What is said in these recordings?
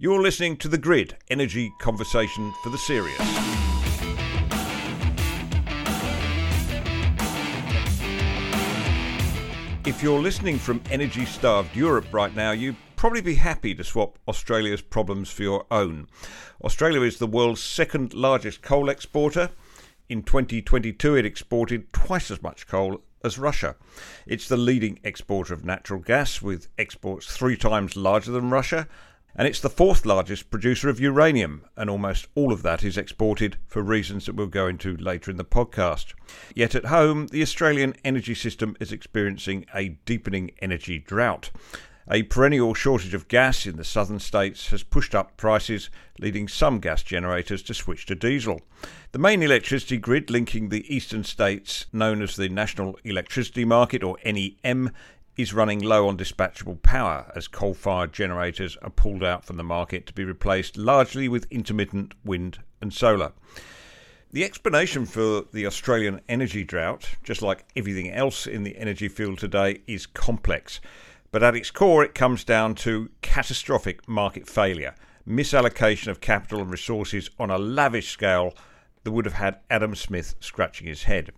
You're listening to The Grid Energy Conversation for the Serious. If you're listening from energy starved Europe right now, you'd probably be happy to swap Australia's problems for your own. Australia is the world's second largest coal exporter. In 2022, it exported twice as much coal as Russia. It's the leading exporter of natural gas, with exports three times larger than Russia, and it's the fourth largest producer of uranium, and almost all of that is exported for reasons that we'll go into later in the podcast. Yet at home, the Australian energy system is experiencing a deepening energy drought. A perennial shortage of gas in the southern states has pushed up prices, leading some gas generators to switch to diesel. The main electricity grid linking the eastern states, known as the National Electricity Market or NEM, is running low on dispatchable power as coal fired generators are pulled out from the market to be replaced largely with intermittent wind and solar. The explanation for the Australian energy drought, just like everything else in the energy field today, is complex. But at its core, it comes down to catastrophic market failure, misallocation of capital and resources on a lavish scale that would have had Adam Smith scratching his head.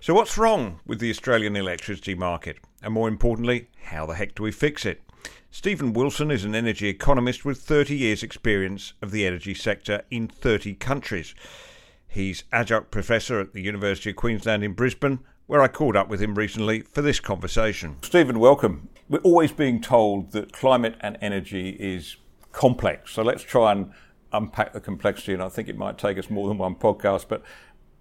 So, what's wrong with the Australian electricity market? And more importantly, how the heck do we fix it? Stephen Wilson is an energy economist with 30 years' experience of the energy sector in 30 countries. He's adjunct professor at the University of Queensland in Brisbane, where I called up with him recently for this conversation. Stephen, welcome. We're always being told that climate and energy is complex. So let's try and unpack the complexity, and I think it might take us more than one podcast, but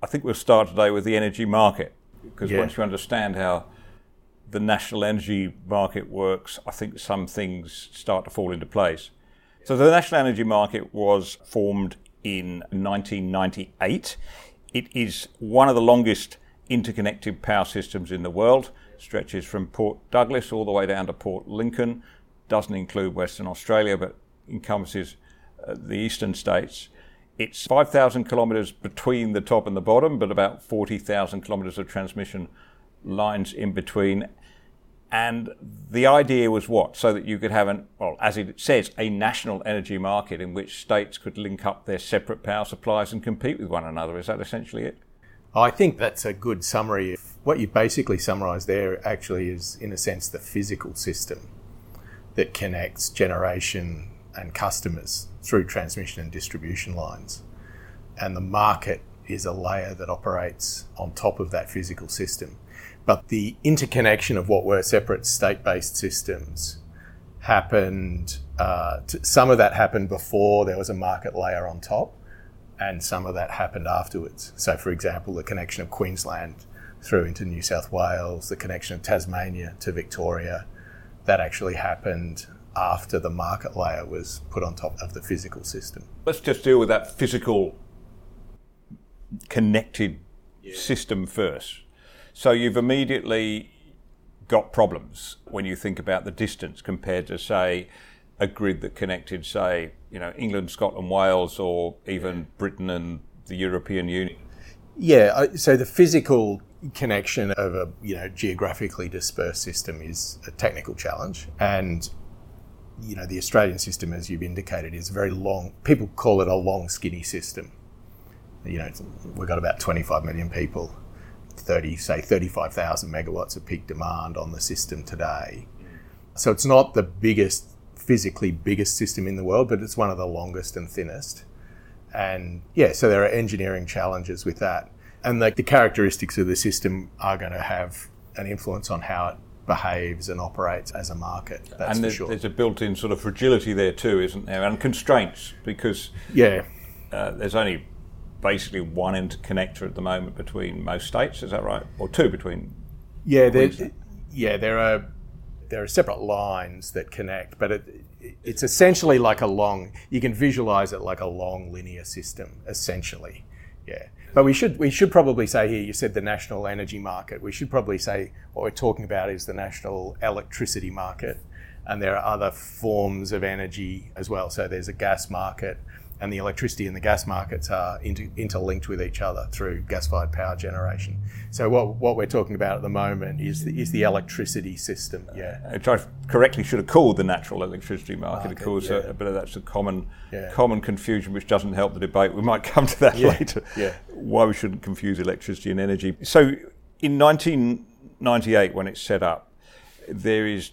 I think we'll start today with the energy market because yeah. once you understand how the national energy market works, I think some things start to fall into place. So the national energy market was formed in 1998. It is one of the longest interconnected power systems in the world. Stretches from Port Douglas all the way down to Port Lincoln. Doesn't include Western Australia, but encompasses uh, the eastern states. It's 5,000 kilometres between the top and the bottom, but about 40,000 kilometres of transmission lines in between. And the idea was what? So that you could have an, well, as it says, a national energy market in which states could link up their separate power supplies and compete with one another. Is that essentially it? I think that's a good summary. What you basically summarise there actually is, in a sense, the physical system that connects generation and customers through transmission and distribution lines. And the market is a layer that operates on top of that physical system. But the interconnection of what were separate state based systems happened, uh, some of that happened before there was a market layer on top, and some of that happened afterwards. So, for example, the connection of Queensland through into New South Wales, the connection of Tasmania to Victoria, that actually happened after the market layer was put on top of the physical system. Let's just deal with that physical connected yeah. system first. So you've immediately got problems when you think about the distance compared to, say, a grid that connected, say, you know, England, Scotland, Wales, or even Britain and the European Union. Yeah, so the physical connection of a you know geographically dispersed system is a technical challenge, and you know, the Australian system, as you've indicated, is very long. People call it a long, skinny system. You know, we've got about 25 million people, 30, say 35,000 megawatts of peak demand on the system today. So it's not the biggest, physically biggest system in the world, but it's one of the longest and thinnest. And yeah, so there are engineering challenges with that. And the, the characteristics of the system are going to have an influence on how it behaves and operates as a market. and there's, sure. there's, a built-in sort of fragility there too, isn't there? And constraints because yeah, uh, there's only basically one interconnector at the moment between most states. Is that right? Or two between? Yeah, there, yeah, there are there are separate lines that connect, but it, it's essentially like a long. You can visualize it like a long linear system, essentially. Yeah. But we should we should probably say here. You said the national energy market. We should probably say what we're talking about is the national electricity market, and there are other forms of energy as well. So there's a gas market, and the electricity and the gas markets are inter- interlinked with each other through gas-fired power generation. So what what we're talking about at the moment is the, is the electricity system. Yeah, which I correctly should have called the natural electricity market. Market, of course, yeah. uh, but that's a common Yeah. common confusion, which doesn't help the debate. We might come to that Yeah, later. yeah. Why we shouldn't confuse electricity and energy. So, in 1998, when it's set up, there is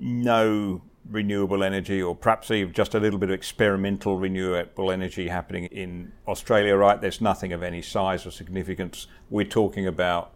no renewable energy, or perhaps even just a little bit of experimental renewable energy happening in Australia, right? There's nothing of any size or significance. We're talking about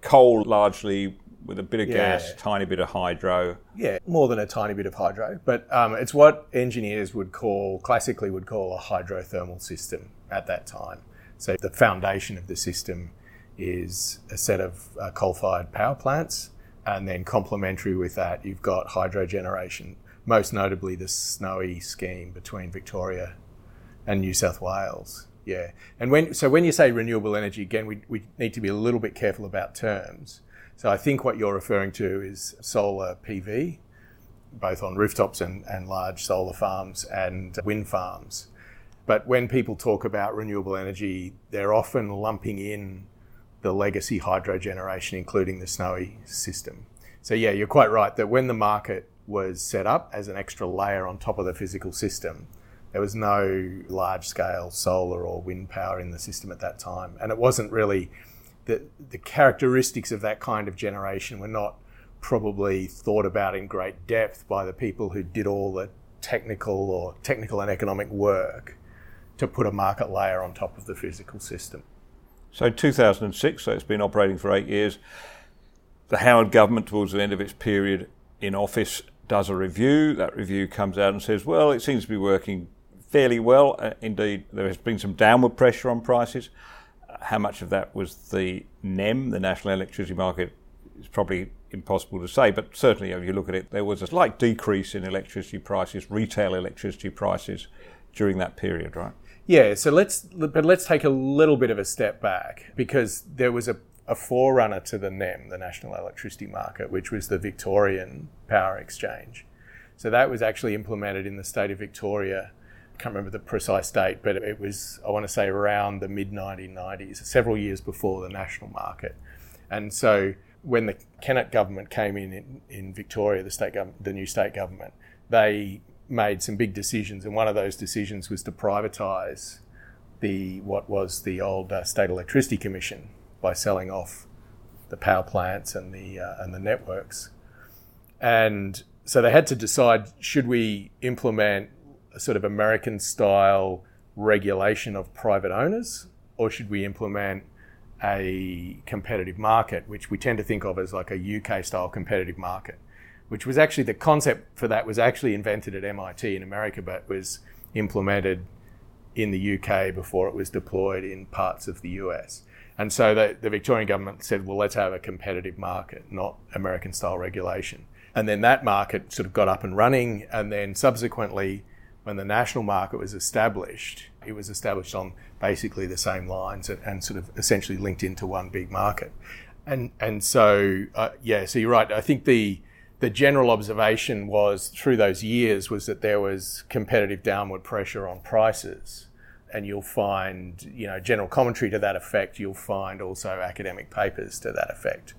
coal largely with a bit of gas, Yeah. tiny bit of hydro. yeah, more than a tiny bit of hydro, but um, it's what engineers would call classically would call a hydrothermal system at that time. So the foundation of the system is a set of uh, coal-fired power plants, and then complementary with that, you've got hydro generation. Most notably, the Snowy scheme between Victoria and New South Wales. Yeah, and when so when you say renewable energy, again, we, we need to be a little bit careful about terms. So I think what you're referring to is solar PV, both on rooftops and, and large solar farms and wind farms. But when people talk about renewable energy, they're often lumping in the legacy hydro generation, including the Snowy system. So yeah, you're quite right that when the market was set up as an extra layer on top of the physical system, there was no large scale solar or wind power in the system at that time. And it wasn't really the, the characteristics of that kind of generation were not probably thought about in great depth by the people who did all the technical or technical and economic work to put a market layer on top of the physical system. So 2006, so it's been operating for eight years. The Howard government, towards the end of its period in office, does a review. That review comes out and says, well, it seems to be working fairly well. Uh, indeed, there has been some downward pressure on prices. Uh, How much of that was the NEM, the National Electricity Market, is probably impossible to say, but certainly if you look at it, there was a slight decrease in electricity prices, retail electricity prices during that period, right? Yeah, so let's but let's take a little bit of a step back because there was a, a forerunner to the NEM, the National Electricity Market, which was the Victorian Power Exchange. So that was actually implemented in the state of Victoria. I can't remember the precise date, but it was I want to say around the mid 1990s, several years before the national market. And so when the Kennett government came in in, in Victoria, the state government, the new state government, they made some big decisions, and one of those decisions was to privatise the what was the old uh, State Electricity Commission by selling off the power plants and the uh, and the networks, and so they had to decide should we implement a sort of American style regulation of private owners, or should we implement a competitive market, which we tend to think of as like a UK style competitive market which was actually the concept for that was actually invented at MIT in America, but was implemented in the UK before it was deployed in parts of the US. And so the, the Victorian government said, well, let's have a competitive market, not American style regulation. And then that market sort of got up and running. And then subsequently, when the national market was established, it was established on basically the same lines and, and sort of essentially linked into one big market. And, and so, uh, yeah, so you're right. I think the, the general observation was through those years was that there was competitive downward pressure on prices and you'll find you know general commentary to that effect you'll find also academic papers to that effect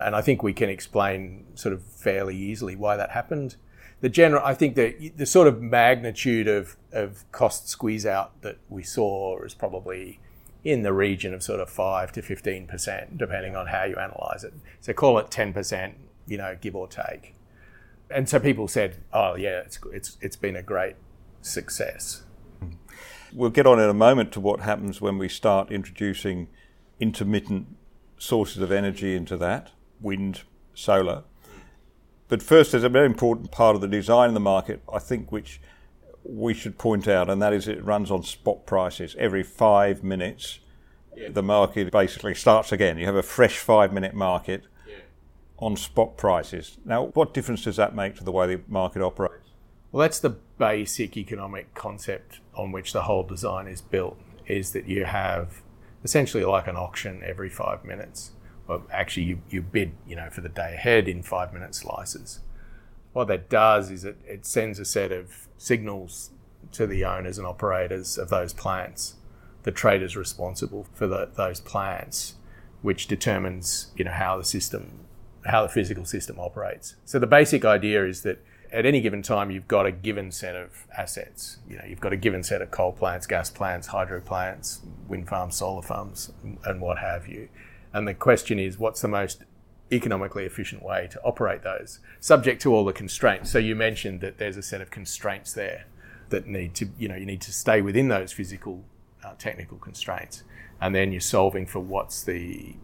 and i think we can explain sort of fairly easily why that happened the general i think that the sort of magnitude of, of cost squeeze out that we saw is probably in the region of sort of 5 to 15% depending on how you analyze it so call it 10% you know, give or take. And so people said, "Oh, yeah, it's it's it's been a great success." We'll get on in a moment to what happens when we start introducing intermittent sources of energy into that wind, solar. But first, there's a very important part of the design of the market, I think, which we should point out, and that is it runs on spot prices. Every five minutes, the market basically starts again. You have a fresh five minute market on spot prices. Now, what difference does that make to the way the market operates? Well, that's the basic economic concept on which the whole design is built. Is that you have essentially like an auction every five minutes. Well, actually, you, you bid, you know, for the day ahead in five minute slices. What that does is it, it sends a set of signals to the owners and operators of those plants. The traders responsible for the, those plants, which determines you know how the system, how the physical system operates. So the basic idea is that at any given time you've got a given set of assets. You know, you've got a given set of coal plants, gas plants, hydro plants, wind farms, solar farms, and what have you. And the question is, what's the most economically efficient way to operate those, subject to all the constraints. So you mentioned that there's a set of constraints there that need to, you know, you need to stay within those physical, uh, technical constraints, and then you're solving for what's the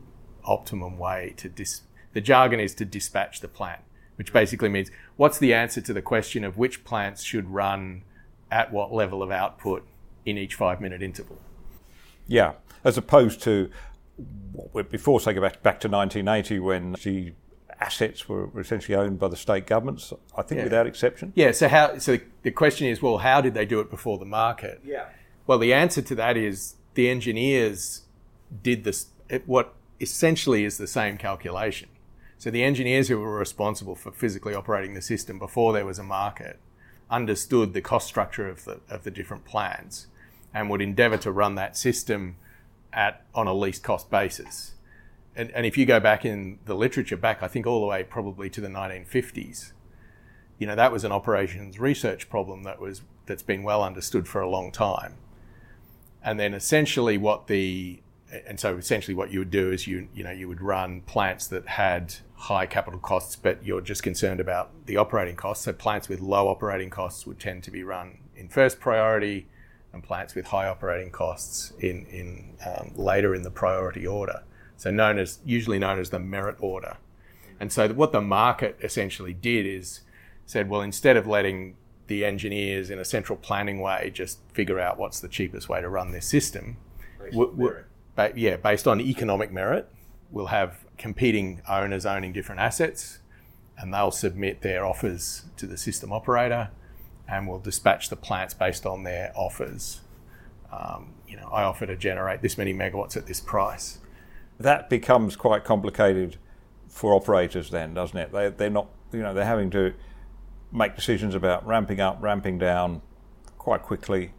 optimum way to dis. The jargon is to dispatch the plant, which basically means what's the answer to the question of which plants should run at what level of output in each five minute interval. Yeah, as opposed to before, say, go back, back to 1980 when the assets were essentially owned by the state governments, I think Yeah. without exception. Yeah. So how? So the question is, well, how did they do it before the market? Yeah. Well, the answer to that is the engineers did this. It, what essentially is the same calculation. So the engineers who were responsible for physically operating the system before there was a market understood the cost structure of the of the different plans and would endeavour to run that system at on a least cost basis. And, and if you go back in the literature, back I think all the way probably to the 1950s, you know that was an operations research problem that was that's been well understood for a long time. And then essentially what the and so essentially what you would do is you you know you would run plants that had high capital costs, but you're just concerned about the operating costs. So plants with low operating costs would tend to be run in first priority, and plants with high operating costs in in um, later in the priority order. So known as usually known as the merit order. And so what the market essentially did is said, well, instead of letting the engineers in a central planning way just figure out what's the cheapest way to run this system, ba- yeah, based on economic merit, we'll have competing owners owning different assets, and they'll submit their offers to the system operator, and we'll dispatch the plants based on their offers. Um, you know, I offer to generate this many megawatts at this price. That becomes quite complicated for operators then, doesn't it? They, they're not, you know, they're having to make decisions about ramping up, ramping down quite quickly.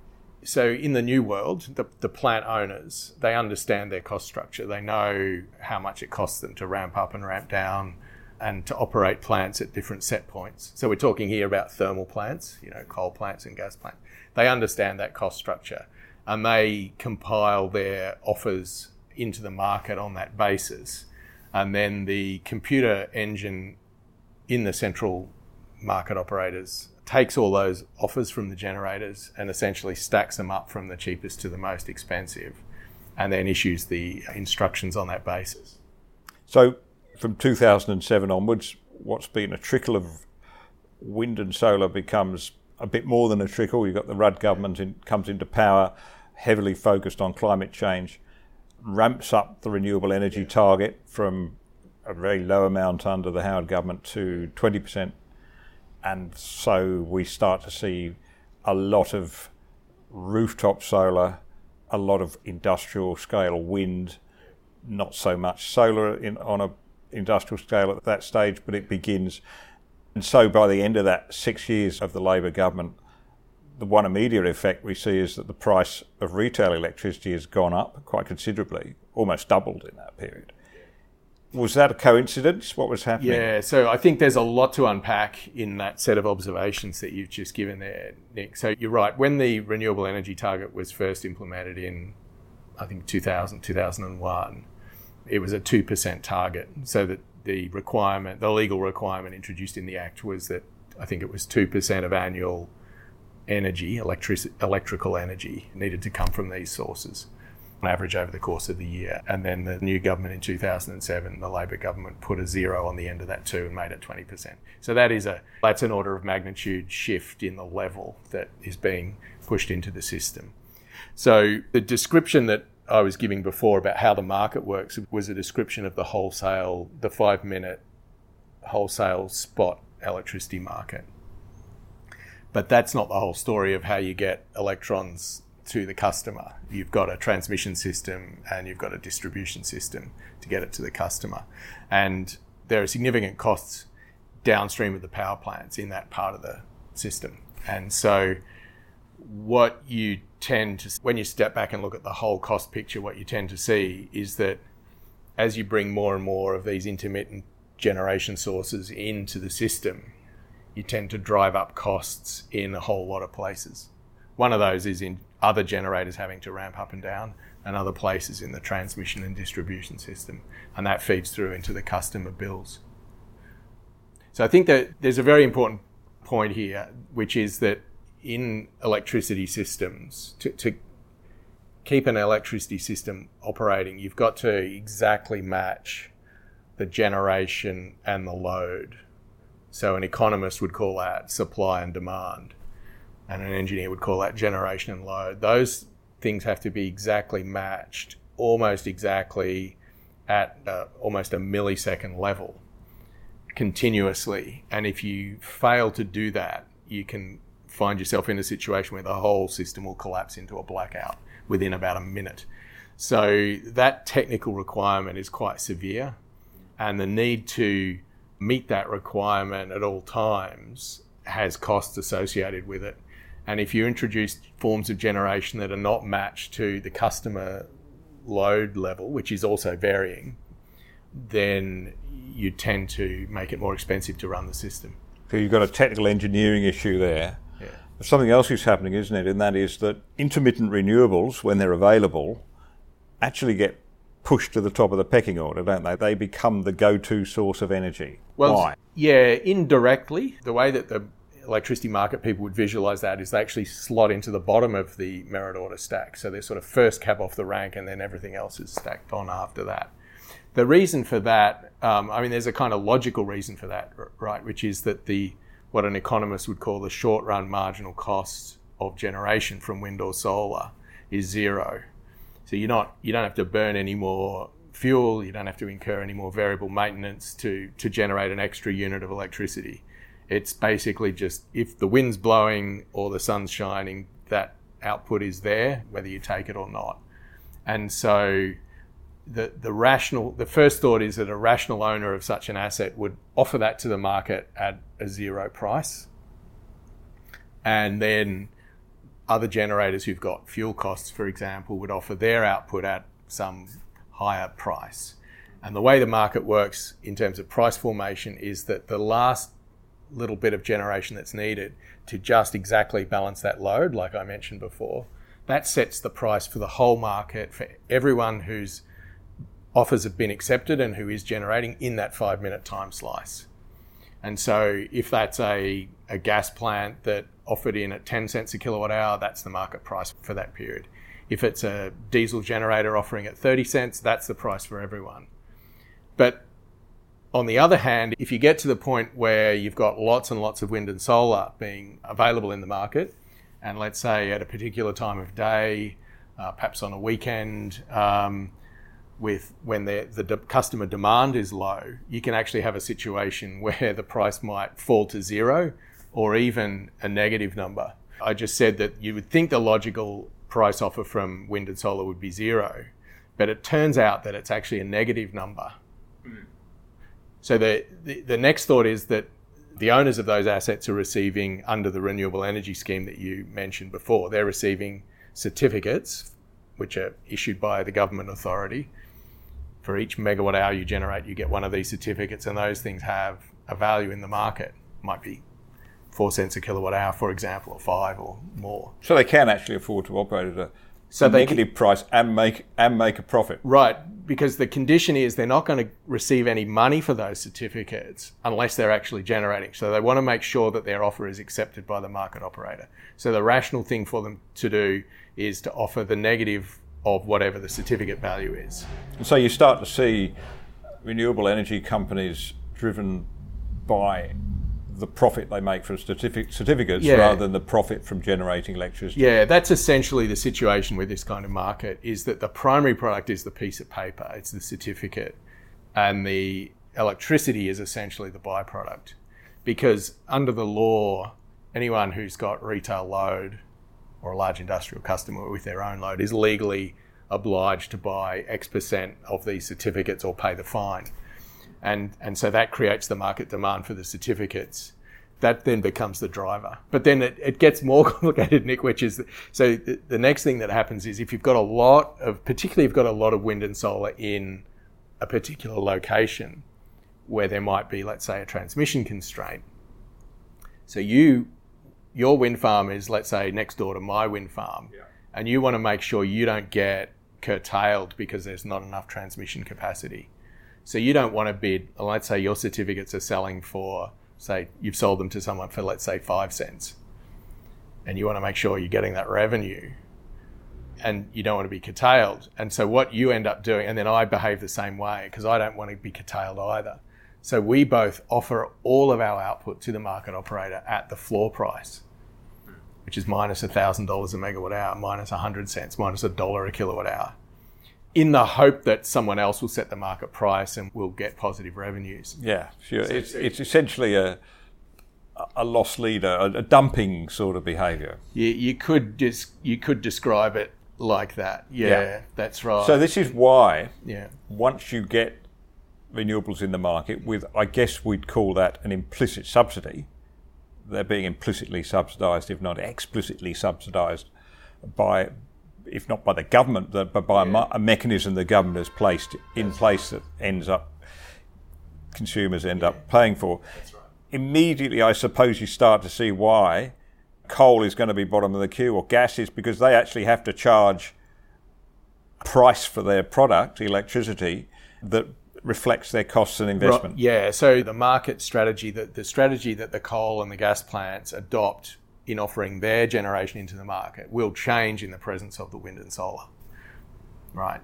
So in the new world, the, the plant owners they understand their cost structure. They know how much it costs them to ramp up and ramp down, and to operate plants at different set points. So we're talking here about thermal plants, you know, coal plants and gas plants. They understand that cost structure, and they compile their offers into the market on that basis. And then the computer engine in the central market operators takes all those offers from the generators and essentially stacks them up from the cheapest to the most expensive and then issues the instructions on that basis. So from 2007 onwards, what's been a trickle of wind and solar becomes a bit more than a trickle. You've got the Rudd government in, comes into power, heavily focused on climate change, ramps up the renewable energy target from a very low amount under the Howard government to 20%. And so we start to see a lot of rooftop solar, a lot of industrial scale wind, not so much solar in, on a industrial scale at that stage, but it begins. And so by the end of that six years of the Labor government, the one immediate effect we see is that the price of retail electricity has gone up quite considerably, almost doubled in that period. Was that a coincidence? What was happening? Yeah, so I think there's a lot to unpack in that set of observations that you've just given there, Nick. So you're right. When the renewable energy target was first implemented in, I think, 2000, 2001, it was a 2% target. So that the requirement, the legal requirement introduced in the Act was that I think it was 2% of annual energy, electric, electrical energy, needed to come from these sources on average over the course of the year. And then the new government in 2007, the Labor government, put a zero on the end of that too and made it 20%. So that is a that's an order of magnitude shift in the level that is being pushed into the system. So the description that I was giving before about how the market works was a description of the wholesale, the five minute wholesale spot electricity market. But that's not the whole story of how you get electrons to the customer. You've got a transmission system and you've got a distribution system to get it to the customer. And there are significant costs downstream of the power plants in that part of the system. And so what you tend to, when you step back and look at the whole cost picture, what you tend to see is that as you bring more and more of these intermittent generation sources into the system, you tend to drive up costs in a whole lot of places. One of those is in other generators having to ramp up and down, and other places in the transmission and distribution system. And that feeds through into the customer bills. So I think that there's a very important point here, which is that in electricity systems, to, to keep an electricity system operating, you've got to exactly match the generation and the load. So an economist would call that supply and demand, and an engineer would call that generation and load. Those things have to be exactly matched, almost exactly at uh, almost a millisecond level continuously. And if you fail to do that, you can find yourself in a situation where the whole system will collapse into a blackout within about a minute. So that technical requirement is quite severe, and the need to meet that requirement at all times has costs associated with it. And if you introduce forms of generation that are not matched to the customer load level, which is also varying, then you tend to make it more expensive to run the system. So you've got a technical engineering issue there. Yeah. Something else is happening, isn't it? And that is that intermittent renewables, when they're available, actually get pushed to the top of the pecking order, don't they? They become the go-to source of energy. Well, Why? yeah, indirectly, the way that the electricity market people would visualize that is they actually slot into the bottom of the merit order stack. So they're sort of first cab off the rank, and then everything else is stacked on after that. The reason for that, um, I mean, there's a kind of logical reason for that, right? Which is that the what an economist would call the short run marginal cost of generation from wind or solar is zero. So you're not you don't have to burn any more fuel, you don't have to incur any more variable maintenance to to generate an extra unit of electricity. It's basically just if the wind's blowing or the sun's shining, that output is there, whether you take it or not. And so the, the rational the first thought is that a rational owner of such an asset would offer that to the market at a zero price and then other generators who've got fuel costs for example would offer their output at some higher price and the way the market works in terms of price formation is that the last little bit of generation that's needed to just exactly balance that load like I mentioned before that sets the price for the whole market for everyone who's offers have been accepted and who is generating in that five minute time slice. And so if that's a, a gas plant that offered in at 10 cents a kilowatt hour, that's the market price for that period. If it's a diesel generator offering at 30 cents, that's the price for everyone. But on the other hand, if you get to the point where you've got lots and lots of wind and solar being available in the market, and let's say at a particular time of day, uh, perhaps on a weekend, um, with when the, de- customer demand is low, you can actually have a situation where the price might fall to zero or even a negative number. I just said that you would think the logical price offer from wind and solar would be zero, but it turns out that it's actually a negative number. So the, the, the next thought is that the owners of those assets are receiving under the renewable energy scheme that you mentioned before. They're receiving certificates, which are issued by the government authority, for each megawatt hour you generate, you get one of these certificates, and those things have a value in the market. Might be four cents a kilowatt hour, for example, or five or more. So they can actually afford to operate at a, so a negative can, price and make and make a profit. Right, because the condition is they're not going to receive any money for those certificates unless they're actually generating. So they want to make sure that their offer is accepted by the market operator. So the rational thing for them to do is to offer the negative of whatever the certificate value is. And so you start to see renewable energy companies driven by the profit they make from certific- certificates yeah. rather than the profit from generating electricity. Yeah, that's essentially the situation with this kind of market is that the primary product is the piece of paper, it's the certificate, and the electricity is essentially the byproduct. Because under the law, anyone who's got retail load or a large industrial customer with their own load is legally obliged to buy X percent of these certificates or pay the fine. And, and so that creates the market demand for the certificates. that then becomes the driver. But then it, it gets more complicated, Nick, which is so the, the next thing that happens is if you've got a lot of, particularly if you've got a lot of wind and solar in a particular location where there might be, let's say, a transmission constraint. So you, your wind farm is, let's say, next door to my wind farm, yeah. and you want to make sure you don't get curtailed because there's not enough transmission capacity. So you don't want to bid, let's say your certificates are selling for say you've sold them to someone for let's say five cents and you want to make sure you're getting that revenue and you don't want to be curtailed. And so what you end up doing and then i behave the same way because i don't want to be curtailed either. So we both offer all of our output to the market operator at the floor price which is minus $1000 a megawatt hour minus 100 cents minus a dollar a kilowatt hour in the hope that someone else will set the market price and we'll get positive revenues. Yeah, sure. So, it's, it's essentially a a loss leader, a, a dumping sort of behaviour. You, you could dis- you could describe it like that. Yeah, yeah, that's right. So this is why. Yeah. Once you get renewables in the market, with I guess we'd call that an implicit subsidy. They're being implicitly subsidised, if not explicitly subsidised, by if not by the government, but by yeah. a, mechanism the government has placed in That's place right. that ends up consumers end yeah. up paying for. Right. Immediately, I suppose you start to see why coal is going to be bottom of the queue or gas is because they actually have to charge price for their product, electricity, that reflects their costs and investment. Right. Yeah, so the market strategy, the, the strategy that the coal and the gas plants adopt in offering their generation into the market will change in the presence of the wind and solar. Right.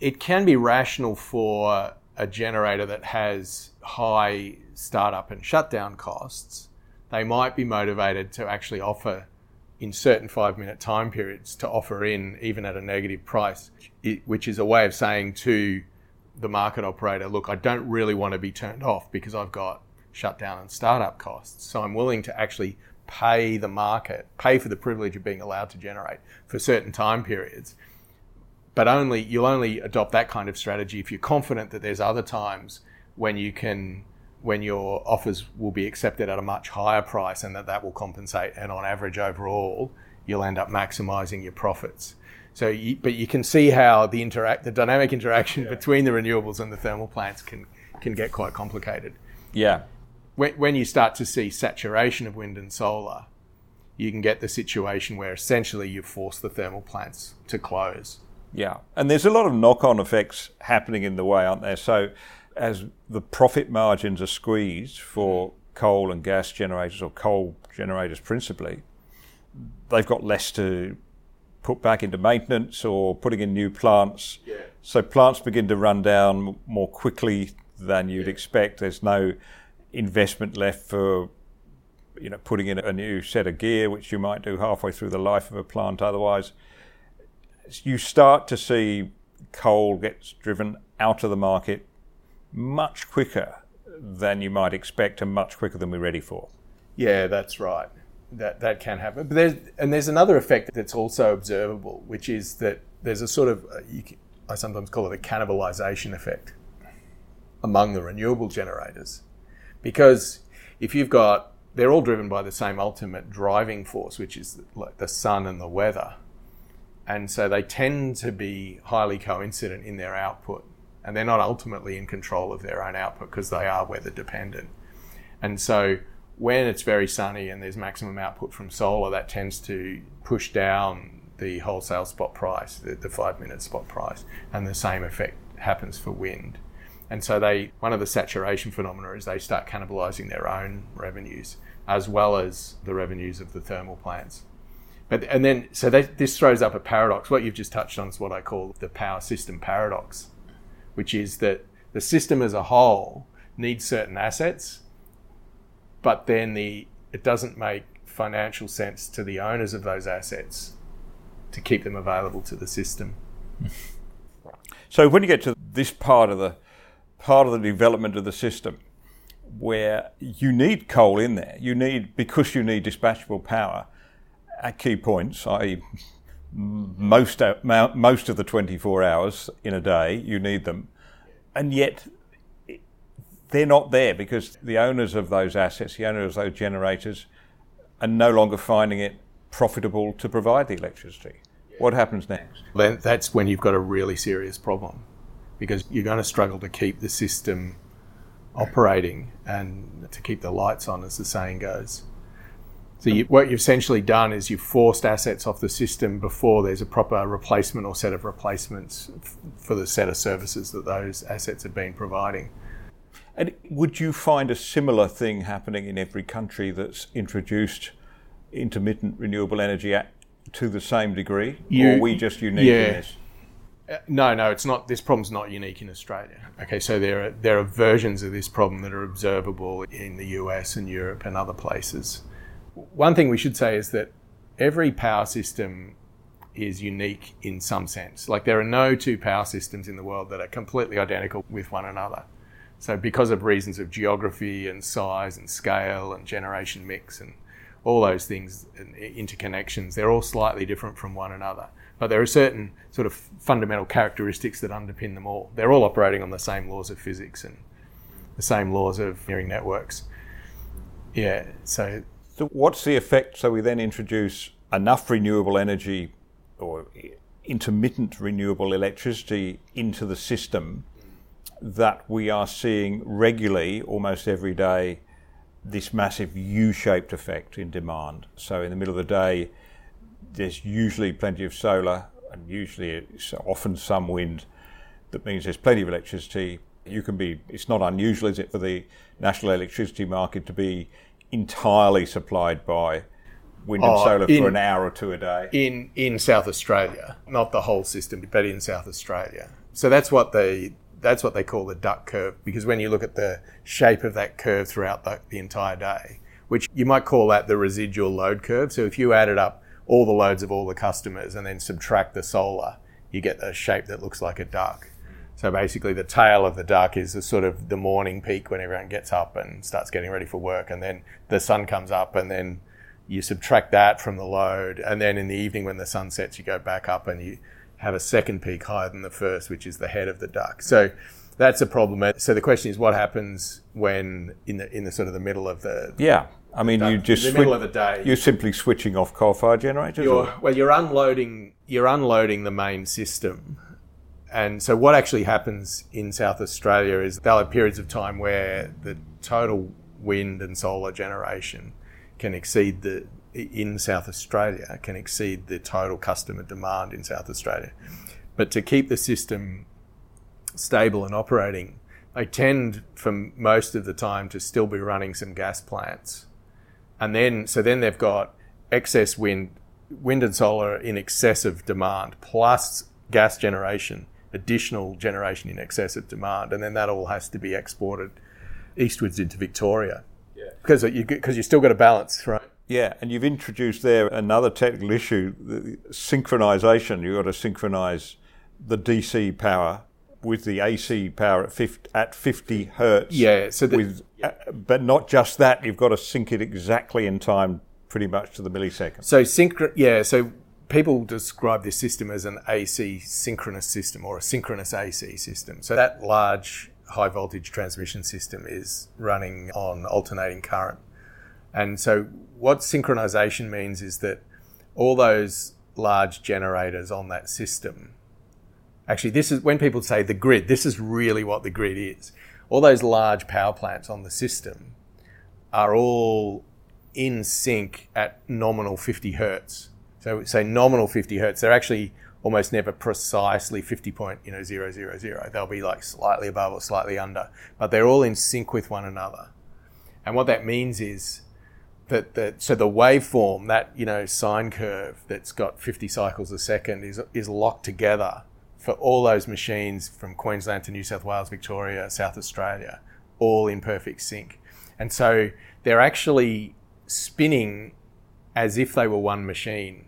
It can be rational for a generator that has high startup and shutdown costs. They might be motivated to actually offer in certain five minute time periods to offer in even at a negative price, which is a way of saying to the market operator, look, I don't really want to be turned off because I've got shutdown and startup costs. So I'm willing to actually pay the market, pay for the privilege of being allowed to generate for certain time periods. But only you'll only adopt that kind of strategy if you're confident that there's other times when you can when your offers will be accepted at a much higher price and that that will compensate and on average overall you'll end up maximizing your profits. So, you, but you can see how the interact, the dynamic interaction yeah. between the renewables and the thermal plants can can get quite complicated. Yeah, when, when you start to see saturation of wind and solar, you can get the situation where essentially you force the thermal plants to close. Yeah, and there's a lot of knock on effects happening in the way, aren't there? So, as the profit margins are squeezed for coal and gas generators, or coal generators principally, they've got less to put back into maintenance or putting in new plants. Yeah. So, plants begin to run down more quickly than you'd yeah. expect. There's no investment left for you know putting in a new set of gear, which you might do halfway through the life of a plant. Otherwise, you start to see coal gets driven out of the market much quicker than you might expect, and much quicker than we're ready for. Yeah, that's right. That that can happen. But there's and there's another effect that's also observable, which is that there's a sort of uh, can, I sometimes call it a cannibalization effect among the renewable generators because if you've got, they're all driven by the same ultimate driving force, which is like the sun and the weather. And so they tend to be highly coincident in their output. And they're not ultimately in control of their own output because they are weather dependent. And so when it's very sunny and there's maximum output from solar, that tends to push down the wholesale spot price, the, the five minute spot price. And the same effect happens for wind. And so they one of the saturation phenomena is they start cannibalizing their own revenues as well as the revenues of the thermal plants. But and then so they, this throws up a paradox. What you've just touched on is what I call the power system paradox, which is that the system as a whole needs certain assets, but then the it doesn't make financial sense to the owners of those assets to keep them available to the system. So when you get to this part of the part of the development of the system where you need coal in there. You need, because you need dispatchable power at key points, i.e., most, most of the 24 hours in a day, you need them. And yet, they're not there because the owners of those assets, the owners of those generators, are no longer finding it profitable to provide the electricity. What happens next? That's when you've got a really serious problem because you're going to struggle to keep the system operating and to keep the lights on, as the saying goes. So you, what you've essentially done is you've forced assets off the system before there's a proper replacement or set of replacements f- for the set of services that those assets have been providing. And would you find a similar thing happening in every country that's introduced intermittent renewable energy to the same degree, You- or are we just unique yeah. in this? Uh, No, no, it's not. This problem's not unique in Australia. Okay, so there are there are versions of this problem that are observable in the US and Europe and other places. One thing we should say is that every power system is unique in some sense. Like there are no two power systems in the world that are completely identical with one another. So because of reasons of geography and size and scale and generation mix and all those things and interconnections, they're all slightly different from one another. But there are certain sort of fundamental characteristics that underpin them all. They're all operating on the same laws of physics and the same laws of engineering networks. Yeah, so So, what's the effect? So, we then introduce enough renewable energy or intermittent renewable electricity into the system that we are seeing regularly, almost every day, this massive U shaped effect in demand. So, in the middle of the day, there's usually plenty of solar and usually it's often some wind. That means there's plenty of electricity. You can be, it's not unusual, is it, for the national electricity market to be entirely supplied by wind and Oh, solar in- for an hour or two a day? in in South Australia, not the whole system, but in South Australia. So that's what they that's what they call the duck curve because when you look at the shape of that curve throughout the, the entire day, which you might call that the residual load curve. So if you added up all the loads of all the customers and then subtract the solar, you get a shape that looks like a duck. So basically, the tail of the duck is the sort of the morning peak when everyone gets up and starts getting ready for work, and then the sun comes up, and then you subtract that from the load, and then in the evening when the sun sets, you go back up and you have a second peak higher than the first, which is the head of the duck. So that's a problem. So the question is, what happens when in the in the sort of the middle of the Yeah. I mean, you just the swi- middle of the day? you're simply switching off coal-fired generators. you're, well, you're unloading you're unloading the main system, and so what actually happens in South Australia is there'll have periods of time where the total wind and solar generation can exceed the in South Australia can exceed the total customer demand in South Australia, but to keep the system stable and operating, they tend for most of the time to still be running some gas plants and then so then they've got excess wind wind and solar in excess of demand plus gas generation additional generation in excess of demand and then that all has to be exported eastwards into victoria Yeah. because you because you still got a balance right Yeah, and you've introduced there another technical issue, the synchronization. You've got to synchronize the DC power with the AC power at 50, at 50 hertz. Yeah, so the- with, uh, but not just that, you've got to sync it exactly in time, pretty much to the millisecond. so synchro yeah so people describe this system as an ac synchronous system or a synchronous ac system so that large high voltage transmission system is running on alternating current And so, what synchronization means is that all those large generators on that system actually, this is when people say the grid, this is really what the grid is. All those large power plants on the system are all in sync at nominal 50 hertz. So, say nominal 50 hertz, they're actually almost never precisely 50 point, you know, zero, zero, zero. They'll be like slightly above or slightly under, but they're all in sync with one another. And what that means is that, that so the waveform, that you know sine curve that's got 50 cycles a second, is is locked together for all those machines from Queensland to New South Wales, Victoria, South Australia, all in perfect sync. And so they're actually spinning as if they were one machine.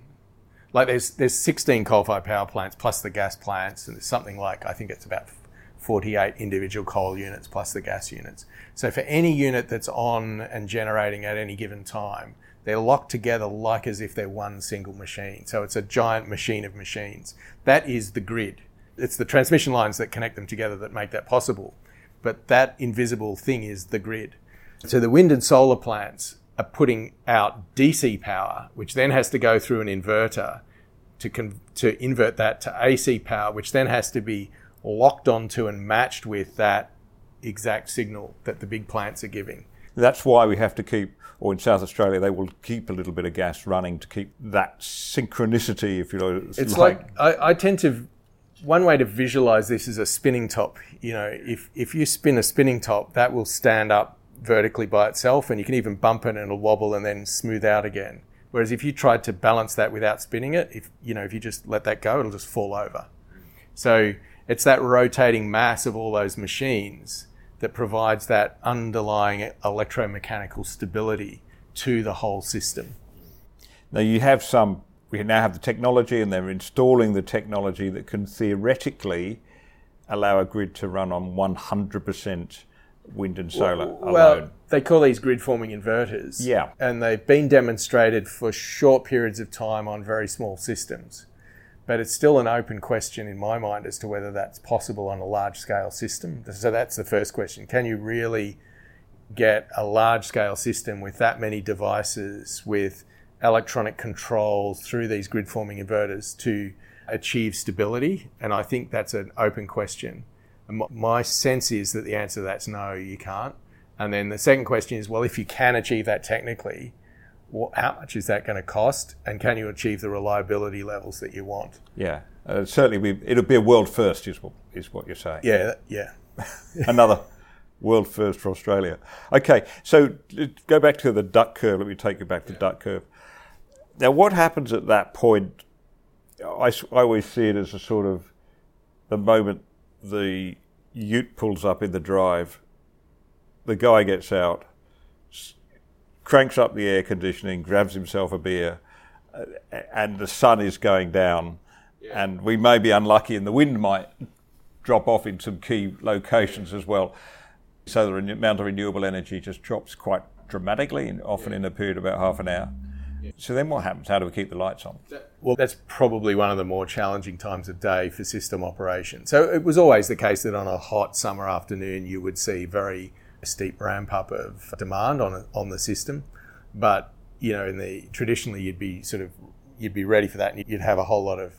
Like there's there's 16 coal-fired power plants plus the gas plants, and there's something like I think it's about 48 individual coal units plus the gas units. So for any unit that's on and generating at any given time, they're locked together like as if they're one single machine. So it's a giant machine of machines. That is the grid. It's the transmission lines that connect them together that make that possible. but that invisible thing is the grid. So the wind and solar plants are putting out DC power, which then has to go through an inverter to con- to invert that to AC power, which then has to be locked onto and matched with that exact signal that the big plants are giving. That's why we have to keep, or in South Australia, they will keep a little bit of gas running to keep that synchronicity, if you know. It's, it's like, like I, I tend to one way to visualize this is a spinning top. You know, if, if you spin a spinning top, that will stand up vertically by itself and you can even bump it and it'll wobble and then smooth out again. Whereas if you tried to balance that without spinning it, if you know, if you just let that go, it'll just fall over. So it's that rotating mass of all those machines that provides that underlying electromechanical stability to the whole system. Now you have some we now have the technology and they're installing the technology that can theoretically allow a grid to run on 100% wind and solar well, Well, they call these grid forming inverters. Yeah. And they've been demonstrated for short periods of time on very small systems. But it's still an open question in my mind as to whether that's possible on a large scale system. So that's the first question. Can you really get a large scale system with that many devices, with electronic control through these grid forming inverters to achieve stability? And I think that's an open question. And my sense is that the answer to that's no, you can't. And then the second question is, well, if you can achieve that technically, well, how much is that going to cost, and can you achieve the reliability levels that you want? Yeah, uh, certainly, we, it'll be a world first, is what is what you're saying. Yeah, yeah. Another world first for Australia. Okay, so go back to the duck curve. Let me take you back to the duck curve. Now, what happens at that point? I, I always see it as a sort of the moment the ute pulls up in the drive, the guy gets out, cranks up the air conditioning, grabs himself a beer, uh, and the sun is going down. Yeah. And we may be unlucky, and the wind might drop off in some key locations as well. So the amount of renewable energy just drops quite dramatically, often in a period of about half an hour. So then what happens? How do we keep the lights on? Well, that's probably one of the more challenging times of day for system operation. So it was always the case that on a hot summer afternoon, you would see very steep ramp up of demand on on the system. But you know, in the traditionally, you'd be sort of you'd be ready for that, and you'd have a whole lot of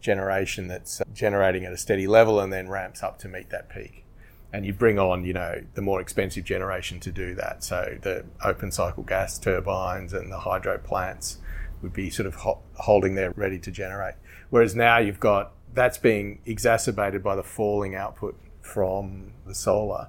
generation that's generating at a steady level and then ramps up to meet that peak and you bring on, you know, the more expensive generation to do that. So the open cycle gas turbines and the hydro plants would be sort of ho- holding there ready to generate. Whereas now you've got that's being exacerbated by the falling output from the solar.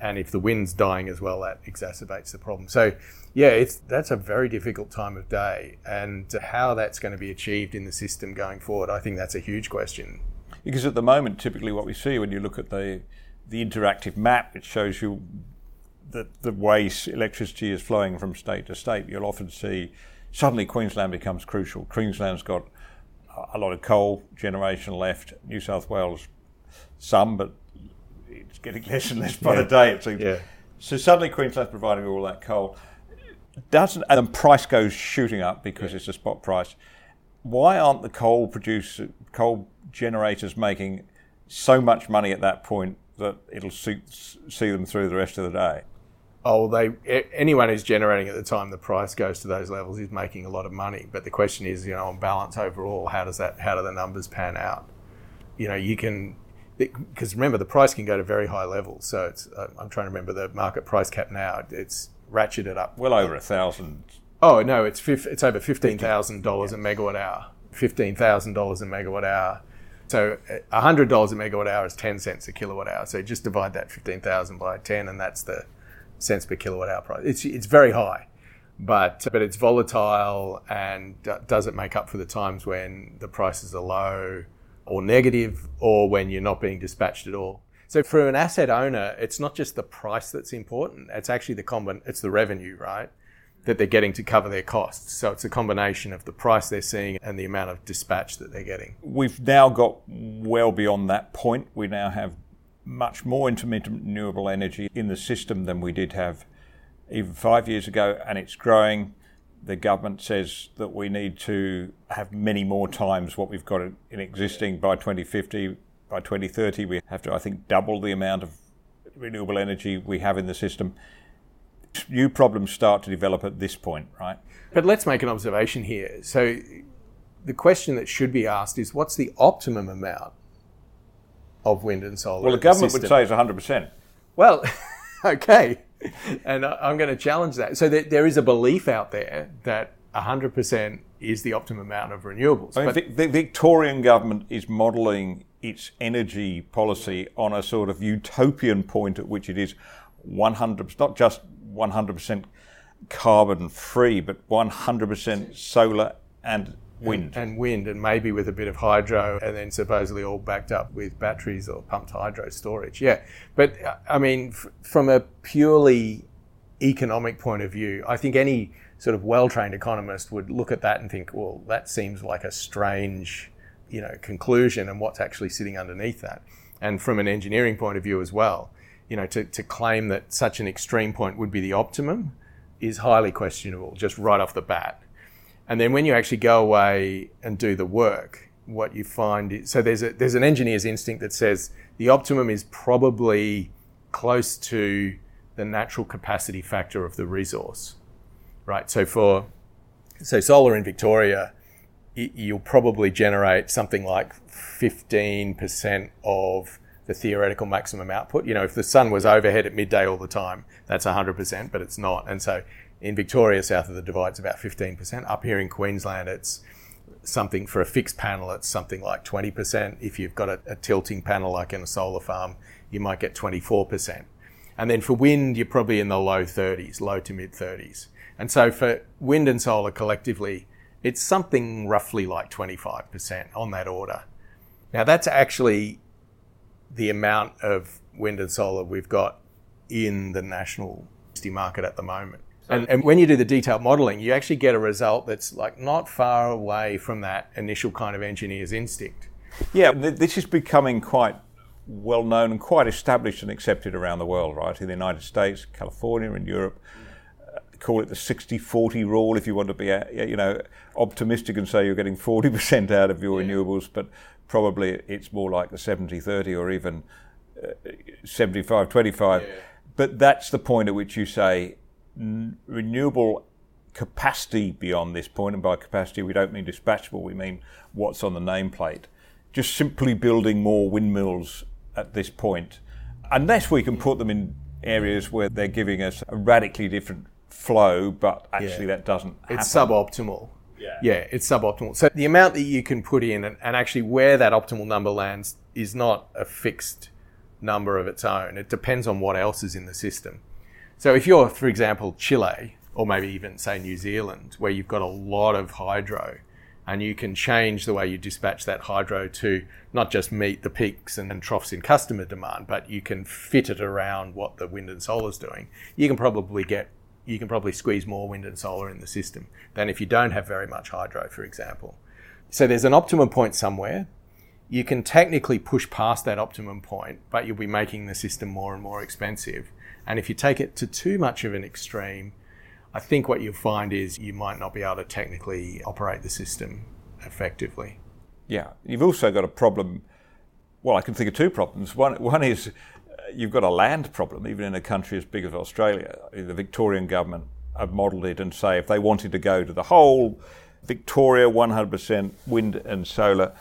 And if the wind's dying as well, that exacerbates the problem. So, yeah, it's that's a very difficult time of day, and how that's going to be achieved in the system going forward, I think that's a huge question. Because at the moment, typically what we see when you look at the the interactive map, which shows you the, the way electricity is flowing from state to state, you'll often see suddenly Queensland becomes crucial. Queensland's got a lot of coal generation left. New South Wales, some, but it's getting less and less by yeah. the day, it seems. Yeah. So suddenly Queensland's providing all that coal. Doesn't and the price goes shooting up because yeah. it's a spot price. Why aren't the coal producer coal generators making so much money at that point that it'll see, see them through the rest of the day? Oh, they anyone who's generating at the time the price goes to those levels is making a lot of money. But the question is, you know, on balance overall, how does that how do the numbers pan out? You know, you can because remember the price can go to very high levels. So it's uh, I'm trying to remember the market price cap now. It's ratcheted up. Well over a thousand. Oh no, it's it's over fifteen thousand dollars a megawatt hour. Fifteen thousand dollars a megawatt hour so $100 a megawatt hour is 10 cents a kilowatt hour. So just divide that 15,000 by 10 and that's the cents per kilowatt hour price. It's, it's very high, but, but it's volatile and does it make up for the times when the prices are low or negative or when you're not being dispatched at all? So for an asset owner, it's not just the price that's important. It's actually the combin- it's the revenue, right? That they're getting to cover their costs. So it's a combination of the price they're seeing and the amount of dispatch that they're getting. We've now got well beyond that point. We now have much more intermittent renewable energy in the system than we did have even five years ago, and it's growing. The government says that we need to have many more times what we've got in existing by 2050. By 2030, we have to, I think, double the amount of renewable energy we have in the system. New problems start to develop at this point, right? But let's make an observation here. So, the question that should be asked is what's the optimum amount of wind and solar? Well, the government would say it's 100%. Well, okay. And I'm going to challenge that. So, there is a belief out there that 100% is the optimum amount of renewables. I mean, but the Victorian government is modelling its energy policy on a sort of utopian point at which it is 100, not just 100% carbon free, but 100% solar and wind. And, and, wind, and maybe with a bit of hydro, and then supposedly all backed up with batteries or pumped hydro storage. Yeah. But I mean, f- from a purely economic point of view, I think any sort of well-trained economist would look at that and think, well, that seems like a strange, you know, conclusion, and what's actually sitting underneath that. And from an engineering point of view as well, you know, to, to claim that such an extreme point would be the optimum is highly questionable, just right off the bat. And then when you actually go away and do the work, what you find is so there's a there's an engineer's instinct that says the optimum is probably close to the natural capacity factor of the resource right? So for so solar in Victoria, you'll probably generate something like 15% of the theoretical maximum output. You know, if the sun was overhead at midday all the time, that's 100%, but it's not. And so in Victoria, south of the divide, it's about 15%. Up here in Queensland, it's something for a fixed panel, it's something like 20%. If you've got a, a tilting panel like in a solar farm, you might get 24%. And then for wind, you're probably in the low 30s, low to mid 30s. And so for wind and solar collectively, it's something roughly like 25% on that order. Now, that's actually the amount of wind and solar we've got in the national market at the moment. And, and, when you do the detailed modeling, you actually get a result that's like not far away from that initial kind of engineer's instinct. Yeah, this is becoming quite well known and quite established and accepted around the world, right? In the United States, California, and Europe call it the 60-40 rule if you want to be, uh, you know, optimistic and say you're getting 40% out of your yeah. renewables, but probably it's more like the 70-30 or even uh, 75-25. Yeah. But that's the point at which you say n- renewable capacity beyond this point, and by capacity we don't mean dispatchable, we mean what's on the nameplate. Just simply building more windmills at this point, unless we can put them in areas where they're giving us a radically different flow, but actually yeah. that doesn't. Happen. It's suboptimal. Yeah. yeah, it's suboptimal. So the amount that you can put in and, and actually where that optimal number lands is not a fixed number of its own. It depends on what else is in the system. So if you're, for example, Chile, or maybe even say New Zealand, where you've got a lot of hydro, and you can change the way you dispatch that hydro to not just meet the peaks and, and troughs in customer demand, but you can fit it around what the wind and solar is doing. You can probably get you can probably squeeze more wind and solar in the system than if you don't have very much hydro, for example. So there's an optimum point somewhere. You can technically push past that optimum point, but you'll be making the system more and more expensive. And if you take it to too much of an extreme, I think what you'll find is you might not be able to technically operate the system effectively. Yeah, you've also got a problem. Well, I can think of two problems. One, one is you've got a land problem, even in a country as big as Australia. The Victorian government have modelled it and say if they wanted to go to the whole Victoria 100% wind and solar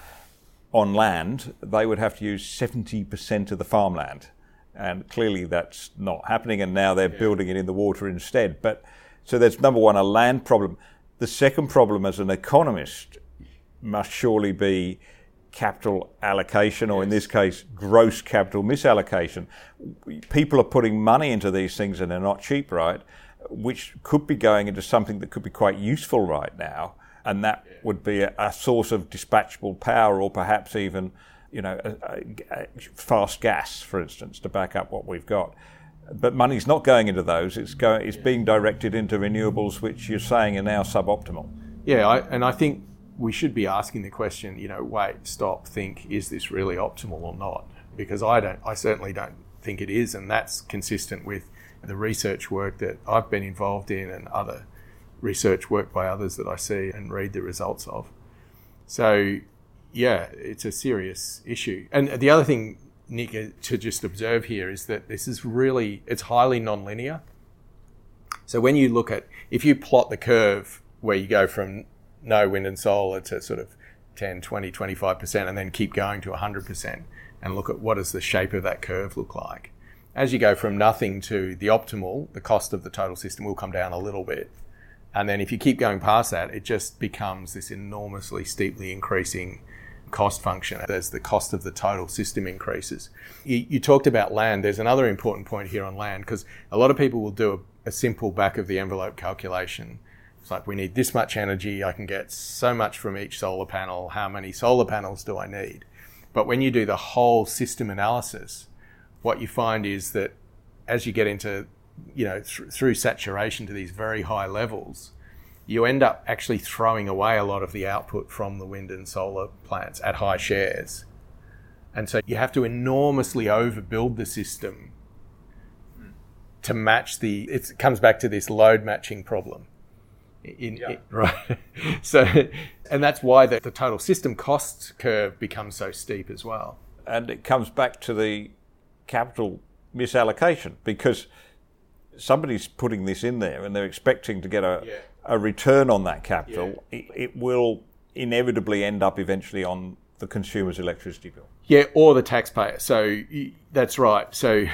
on land, they would have to use 70% of the farmland. And clearly that's not happening, and now they're yeah. building it in the water instead. But so there's number one, a land problem. The second problem, as an economist, must surely be capital allocation, or in this case, gross capital misallocation. People are putting money into these things and they're not cheap, right? Which could be going into something that could be quite useful right now, and that would be a, a source of dispatchable power, or perhaps even, you know, a, a fast gas, for instance, to back up what we've got. But money's not going into those; it's going, it's being directed into renewables, which you're saying are now suboptimal. Yeah, I, and I think we should be asking the question, you know, wait, stop, think, is this really optimal or not? Because I don't, I certainly don't think it is, and that's consistent with the research work that I've been involved in and other research work by others that I see and read the results of. So, yeah, it's a serious issue. And the other thing Nick, to just observe here is that this is really, it's highly nonlinear. So when you look at, if you plot the curve where you go from no wind and solar to sort of 10, 20, 25%, and then keep going to 100% and look at what does the shape of that curve look like. As you go from nothing to the optimal, the cost of the total system will come down a little bit. And then if you keep going past that, it just becomes this enormously steeply increasing cost function as the cost of the total system increases. You, you talked about land. There's another important point here on land because a lot of people will do a, a simple back of the envelope calculation. It's like we need this much energy. I can get so much from each solar panel. How many solar panels do I need? But when you do the whole system analysis, what you find is that as you get into, you know, th- through saturation to these very high levels, you end up actually throwing away a lot of the output from the wind and solar plants at high shares. And so you have to enormously overbuild the system to match the, it comes back to this load matching problem. In, yeah. right. so, and that's why the, the total system cost curve becomes so steep as well. And it comes back to the capital misallocation because somebody's putting this in there and they're expecting to get a, yeah. a return on that capital. Yeah. It, it, will inevitably end up eventually on the consumer's electricity bill. Yeah, or the taxpayer. So that's right. So,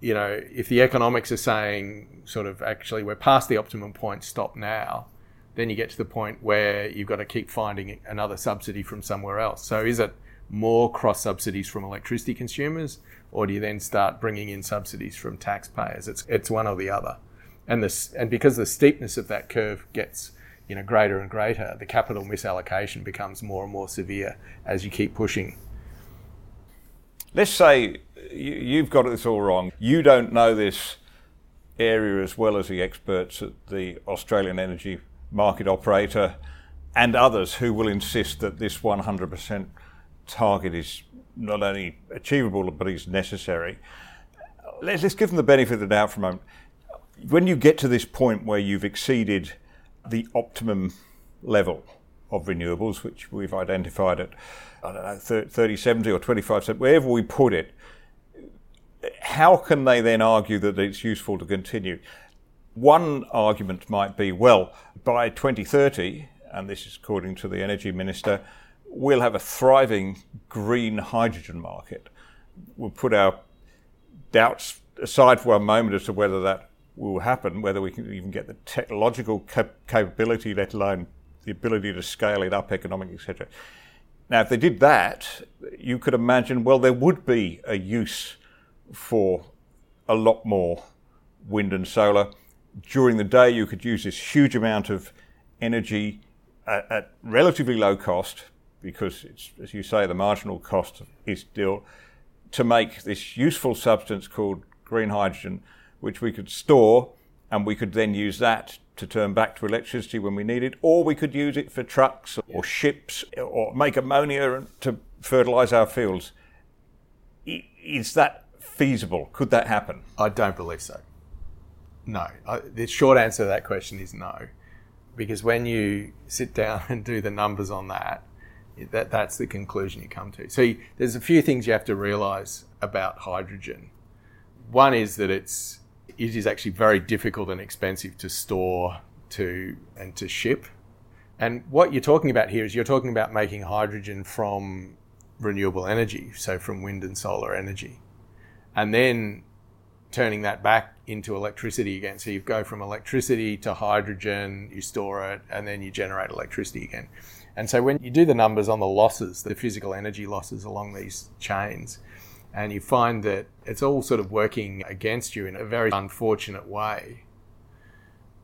you know, if the economics are saying sort of actually we're past the optimum point, stop now, then you get to the point where you've got to keep finding another subsidy from somewhere else. So is it more cross subsidies from electricity consumers, or do you then start bringing in subsidies from taxpayers? It's it's one or the other, and this and because the steepness of that curve gets you know greater and greater, the capital misallocation becomes more and more severe as you keep pushing. Let's say you've got this all wrong. You don't know this area as well as the experts at the Australian Energy Market Operator and others who will insist that this 100% target is not only achievable but is necessary. Let's, give them the benefit of the doubt for a moment. When you get to this point where you've exceeded the optimum level of renewables, which we've identified at I don't know 30, 70 or 25 percent, wherever we put it, how can they then argue that it's useful to continue? One argument might be, well, by 2030, and this is according to the energy minister, we'll have a thriving green hydrogen market. We'll put our doubts aside for a moment as to whether that will happen, whether we can even get the technological cap- capability, let alone the ability to scale it up economically, etc. Now, if they did that, you could imagine, well, there would be a use for a lot more wind and solar. During the day, you could use this huge amount of energy at, at relatively low cost because it's, as you say, the marginal cost is still to make this useful substance called green hydrogen, which we could store and we could then use that to turn back to electricity when we need it, or we could use it for trucks or ships or make ammonia to fertilize our fields. Is that feasible? Could that happen? I don't believe so. No. I, the short answer to that question is no. Because when you sit down and do the numbers on that, that that's the conclusion you come to. So you, there's a few things you have to realize about hydrogen. One is that it's it is actually very difficult and expensive to store to and to ship. And what you're talking about here is you're talking about making hydrogen from renewable energy, so from wind and solar energy. And then turning that back into electricity again. So you go from electricity to hydrogen, you store it, and then you generate electricity again. And so when you do the numbers on the losses, the physical energy losses along these chains, and you find that it's all sort of working against you in a very unfortunate way.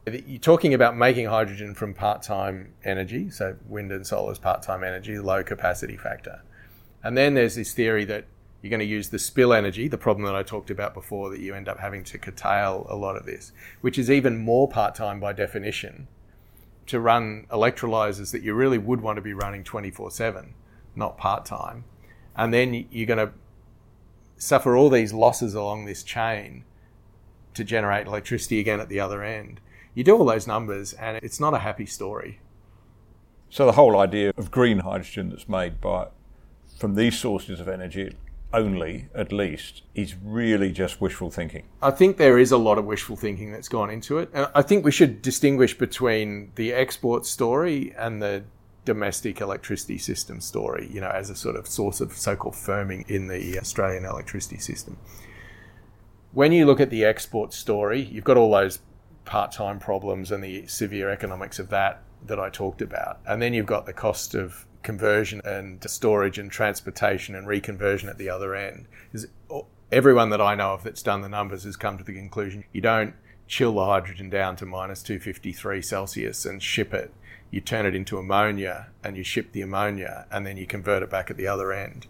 You're talking about making hydrogen from part time energy, so wind and solar is part time energy, low capacity factor. And then there's this theory that you're going to use the spill energy, the problem that I talked about before, that you end up having to curtail a lot of this, which is even more part time by definition to run electrolyzers that you really would want to be running 24 7, not part time. And then you're going to suffer all these losses along this chain to generate electricity again at the other end. You do all those numbers, and it's not a happy story. So the whole idea of green hydrogen that's made by from these sources of energy only, at least, is really just wishful thinking. I think there is a lot of wishful thinking that's gone into it. And I think we should distinguish between the export story and the domestic electricity system story, you know, as a sort of source of so called firming in the Australian electricity system. When you look at the export story, you've got all those part time problems and the severe economics of that that I talked about. And then you've got the cost of conversion and storage and transportation and reconversion at the other end. Is Everyone that I know of that's done the numbers has come to the conclusion you don't chill the hydrogen down to minus 253 Celsius and ship it. You turn it into ammonia and you ship the ammonia and then you convert it back at the other end.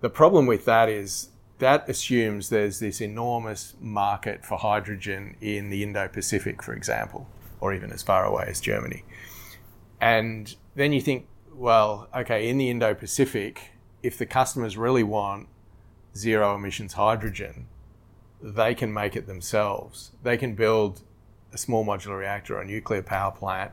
The problem with that is that assumes there's this enormous market for hydrogen in the Indo Pacific, for example, or even as far away as Germany. And then you think, well, okay, in the Indo Pacific, if the customers really want zero emissions hydrogen, they can make it themselves. They can build a small modular reactor or a nuclear power plant,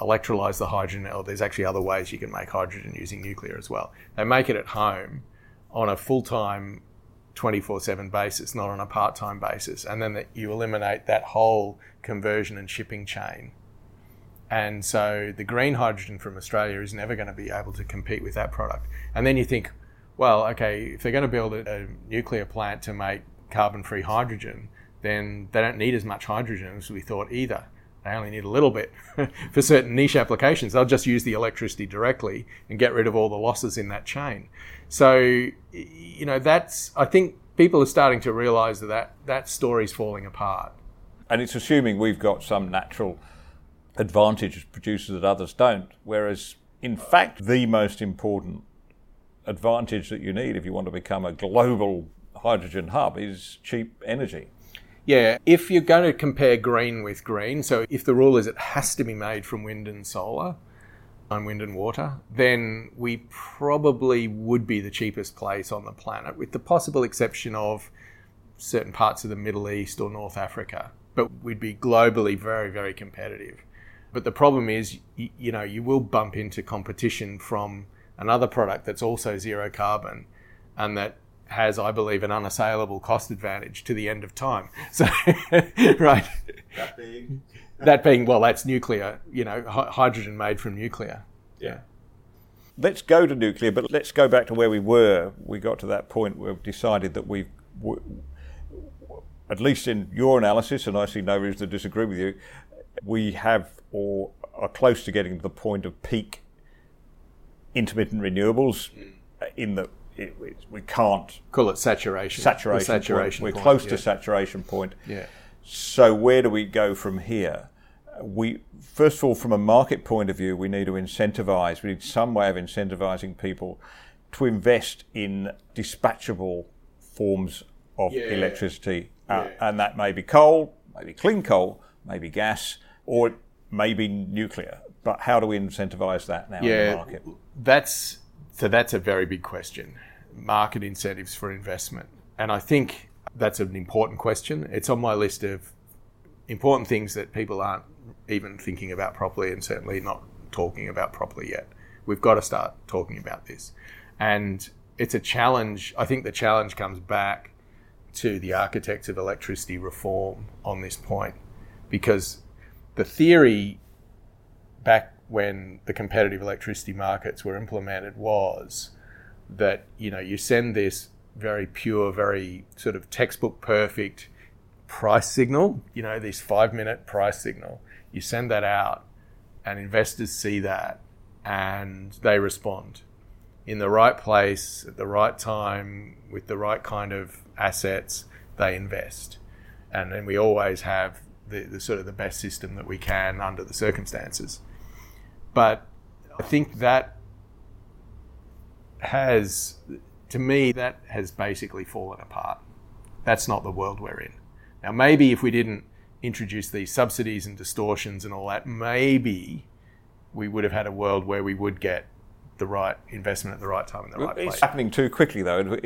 electrolyze the hydrogen, or there's actually other ways you can make hydrogen using nuclear as well. They make it at home on a full time 24 7 basis, not on a part time basis. And then you eliminate that whole conversion and shipping chain. And so the green hydrogen from Australia is never going to be able to compete with that product. And then you think, well, okay, if they're going to build a, nuclear plant to make carbon free hydrogen, then they don't need as much hydrogen as we thought either. They only need a little bit for certain niche applications. They'll just use the electricity directly and get rid of all the losses in that chain. So, you know, that's, I think people are starting to realize that that, that story's falling apart. And it's assuming we've got some natural advantage as producers that others don't. Whereas, in fact, the most important advantage that you need if you want to become a global hydrogen hub is cheap energy. Yeah, if you're going to compare green with green, so if the rule is it has to be made from wind and solar, and wind and water, then we probably would be the cheapest place on the planet, with the possible exception of certain parts of the Middle East or North Africa. But we'd be globally very, very competitive. But the problem is, you, you know, you will bump into competition from another product that's also zero carbon and that has, I believe, an unassailable cost advantage to the end of time. So, right. That being, that being, well, that's nuclear. You know, hydrogen made from nuclear. Yeah. Let's go to nuclear, but let's go back to where we were. We got to that point where we've decided that we've, at least in your analysis, and I see no reason to disagree with you, we have or are close to getting to the point of peak intermittent renewables in the it, we can't call it saturation. Saturation. saturation point. We're close yeah. to saturation point. Yeah. So where do we go from here? We first of all, from a market point of view, we need to incentivize. We need some way of incentivizing people to invest in dispatchable forms of yeah. electricity, uh, and that may be coal, maybe clean coal, maybe gas, or maybe nuclear. But how do we incentivize that now yeah, in the market? That's so that's a very big question. Market incentives for investment. And I think that's an important question. It's on my list of important things that people aren't even thinking about properly and certainly not talking about properly yet. We've got to start talking about this. And it's a challenge. I think the challenge comes back to the architects of electricity reform on this point because the theory back when the competitive electricity markets were implemented was that you know you send this very pure, very sort of textbook perfect price signal, you know, this five minute price signal. You send that out, and investors see that and they respond in the right place at the right time with the right kind of assets. They invest, and then we always have the, the sort of the best system that we can under the circumstances. But I think that has, to me, that has basically fallen apart. That's not the world we're in. Now, maybe if we didn't introduce these subsidies and distortions and all that, maybe we would have had a world where we would get the right investment at the right time in the right it's place. It's happening too quickly, though.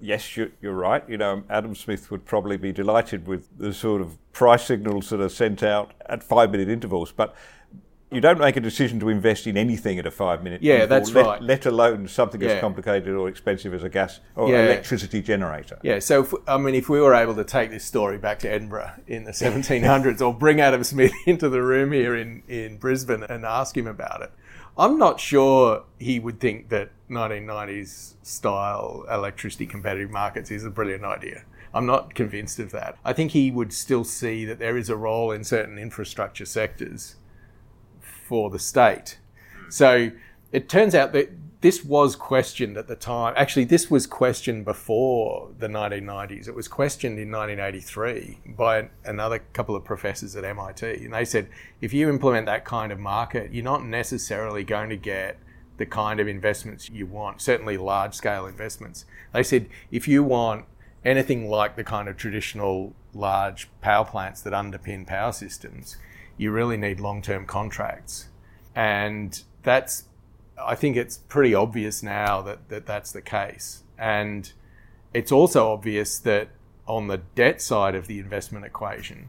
yes, you're right. You know, Adam Smith would probably be delighted with the sort of price signals that are sent out at five-minute intervals. But You don't make a decision to invest in anything at a five minute. Yeah, that's let, right. Let alone something Yeah. as complicated or expensive as a gas or Yeah. electricity generator. Yeah, so if, I mean, if we were able to take this story back to Edinburgh in the 1700s, or bring Adam Smith into the room here in, in Brisbane and ask him about it, I'm not sure he would think that 1990s style electricity competitive markets is a brilliant idea. I'm not convinced of that. I think he would still see that there is a role in certain infrastructure sectors for the state. So it turns out that this was questioned at the time. Actually, this was questioned before the 1990s. It was questioned in 1983 by another couple of professors at MIT. And they said if you implement that kind of market, you're not necessarily going to get the kind of investments you want, certainly large scale investments. They said if you want anything like the kind of traditional large power plants that underpin power systems, you really need long term contracts. And that's, I think it's pretty obvious now that, that that's the case. And it's also obvious that on the debt side of the investment equation,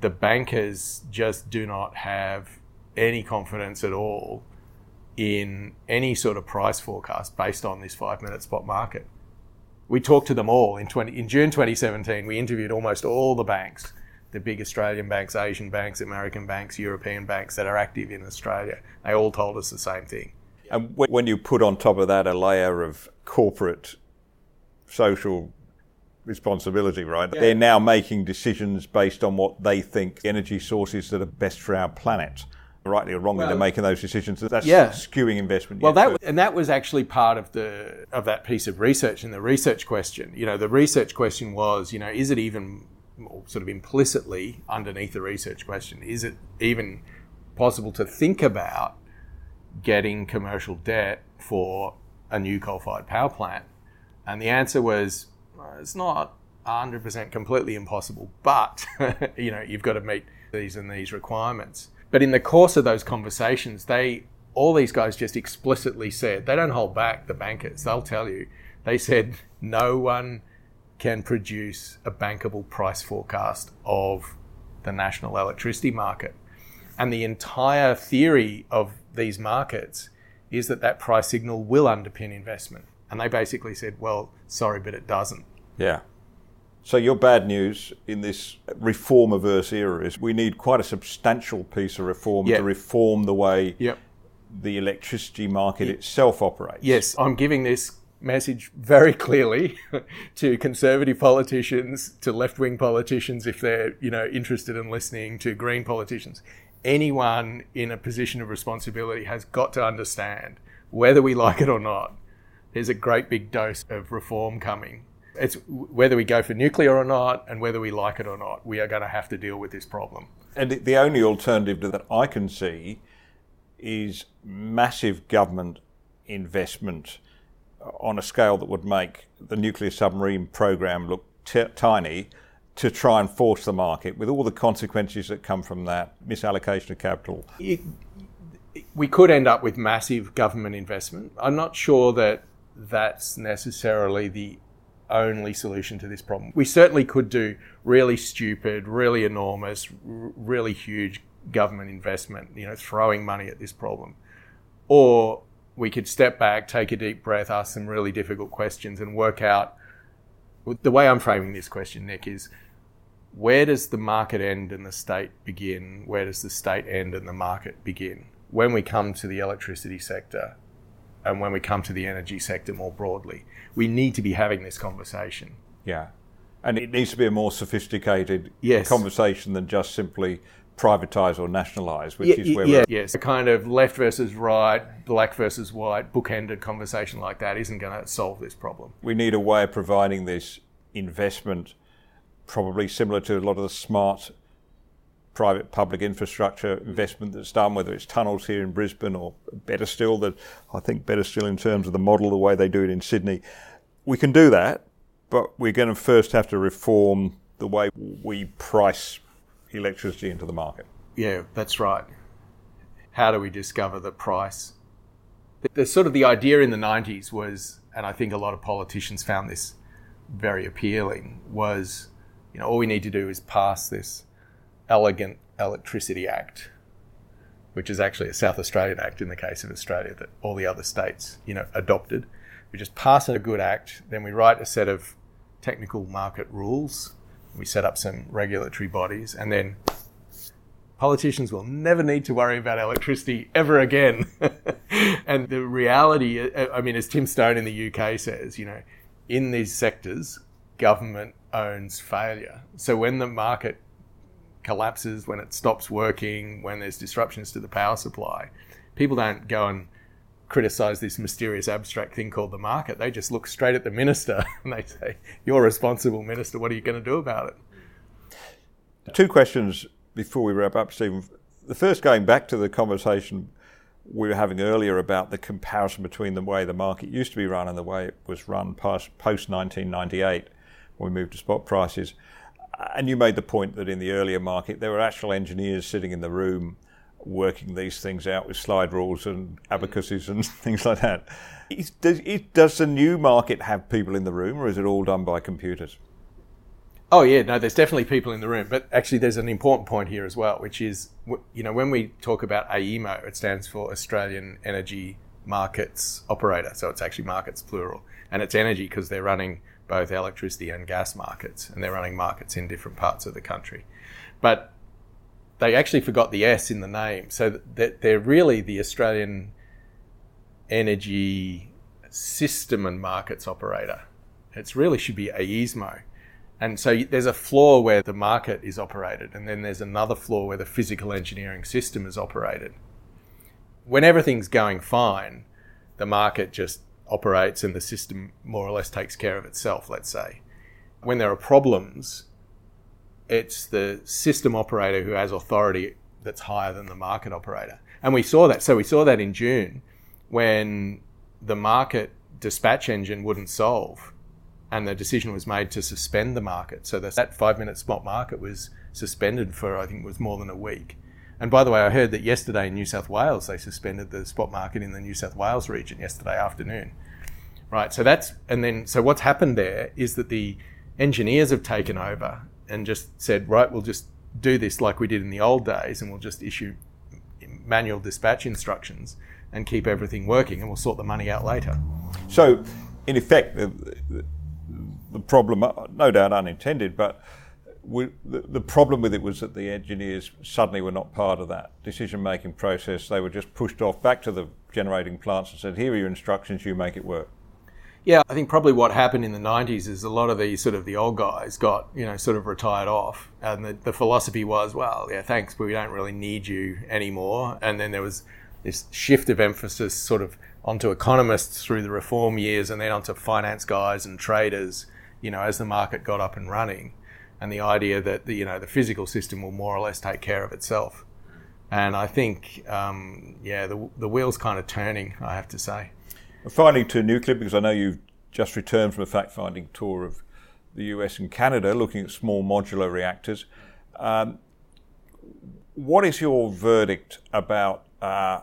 the bankers just do not have any confidence at all in any sort of price forecast based on this five minute spot market. We talked to them all in 20, in June 2017. We interviewed almost all the banks, the big Australian banks, Asian banks, American banks, European banks that are active in Australia. They all told us the same thing. And when you put on top of that a layer of corporate social responsibility, right? They're now making decisions based on what they think energy sources that are best for our planet. Rightly or wrongly, they're making those decisions. That's Yeah. skewing investment. Well, that and that was actually part of the of that piece of research and the research question. You know, the research question was, you know, is it even or sort of implicitly underneath the research question, is it even possible to think about getting commercial debt for a new coal-fired power plant? And the answer was, uh, it's not 100% completely impossible, but you know, you've got to meet these and these requirements. But in the course of those conversations, they all these guys just explicitly said they don't hold back the bankers. They'll tell you. They said no one can produce a bankable price forecast of the national electricity market. And the entire theory of these markets is that that price signal will underpin investment. And they basically said, well, sorry, but it doesn't. Yeah. So your bad news in this reform averse era is we need quite a substantial piece of reform Yeah. to reform the way Yep. the electricity market itself operates. Yes, I'm giving this message very clearly to conservative politicians, to left-wing politicians if they're, you know, interested in listening, to green politicians. Anyone in a position of responsibility has got to understand whether we like it or not. There's a great big dose of reform coming. It's whether we go for nuclear or not and whether we like it or not, we are going to have to deal with this problem. And the- only alternative to that I can see is massive government investment on a scale that would make the nuclear submarine program look t- tiny to try and force the market with all the consequences that come from that misallocation of capital. it, we could end up with massive government investment. I'm not sure that that's necessarily the only solution to this problem. We certainly could do really stupid, really enormous, really huge government investment, you know, throwing money at this problem. Or we could step back, take a deep breath, ask some really difficult questions and work out the way I'm framing this question, Nick, is where does the market end and the state begin? Where does the state end and the market begin? When we come to the electricity sector and when we come to the energy sector more broadly, we need to be having this conversation. Yeah. And it needs to be a more sophisticated Yes. conversation than just simply privatise or nationalise, which Yeah, is where yeah, we're yes. A kind of left versus right, black versus white, bookended conversation like that isn't going to solve this problem. we need a way of providing this investment, probably similar to a lot of the smart private public infrastructure investment that's done, whether it's tunnels here in Brisbane or better still, that I think better still in terms of the model, the way they do it in Sydney. We can do that, but we're going to first have to reform the way we price electricity into the market. Yeah, that's right. How do we discover the price? The, sort of the idea in the 90s was, and I think a lot of politicians found this very appealing, was, you know, all we need to do is pass this elegant electricity act which is actually a South Australian Act in the case of Australia that all the other states, you know, adopted. We just pass a good act, then we write a set of technical market rules, we set up some regulatory bodies, and then politicians will never need to worry about electricity ever again. and the reality, I mean, as Tim Stone in the UK says, you know, in these sectors, government owns failure. So when the market collapses, when it stops working, when there's disruptions to the power supply, people don't go and criticize this mysterious abstract thing called the market. They just look straight at the minister and they say, You're responsible, minister. What are you going to do about it? Two questions before we wrap up, Stephen. The first, going back to the conversation we were having earlier about the comparison between the way the market used to be run and the way it was run post 1998 when we moved to spot prices. And you made the point that in the earlier market, there were actual engineers sitting in the room working these things out with slide rules and mm. abacuses and things like that. Does, does the new market have people in the room, or is it all done by computers? Oh yeah, no, there's definitely people in the room, but actually there's an important point here as well, which is you know when we talk about AEMO, it stands for Australian Energy Markets Operator, so it's actually markets plural, and it's energy because they're running both electricity and gas markets, and they're running markets in different parts of the country. But they actually forgot the S in the name, so that they're really the Australian Energy System and Markets Operator. It really should be AESMO. And so there's a floor where the market is operated, and then there's another floor where the physical engineering system is operated. When everything's going fine, the market just operates and the system more or less takes care of itself, let's say. When there are problems, it's the system operator who has authority that's higher than the market operator. And we saw that. So we saw that in June when the market dispatch engine wouldn't solve and the decision was made to suspend the market. So that five minute spot market was suspended for, I think was more than a week. And by the way, I heard that yesterday in New South Wales, they suspended the spot market in the New South Wales region yesterday afternoon. Right. So that's, and then, so what's happened there is that the engineers have taken over and just said, right, we'll just do this like we did in the old days and we'll just issue manual dispatch instructions and keep everything working and we'll sort the money out later. So, in effect, the, the problem, uh, no doubt unintended, but we, the, the, problem with it was that the engineers suddenly were not part of that decision making process. They were just pushed off back to the generating plants and said, Here are your instructions, you make it work. Yeah, I think probably what happened in the 90s is a lot of these sort of the old guys got, you know, sort of retired off. And the, the philosophy was, well, yeah, thanks, but we don't really need you anymore. And then there was this shift of emphasis sort of onto economists through the reform years and then onto finance guys and traders, you know, as the market got up and running and the idea that the, you know the physical system will more or less take care of itself. And I think, um, yeah, the, the wheel's kind of turning. I have to say. Finally, to nuclear, because I know you've just returned from a fact-finding tour of the US and Canada, looking at small modular reactors. Um, what is your verdict about uh,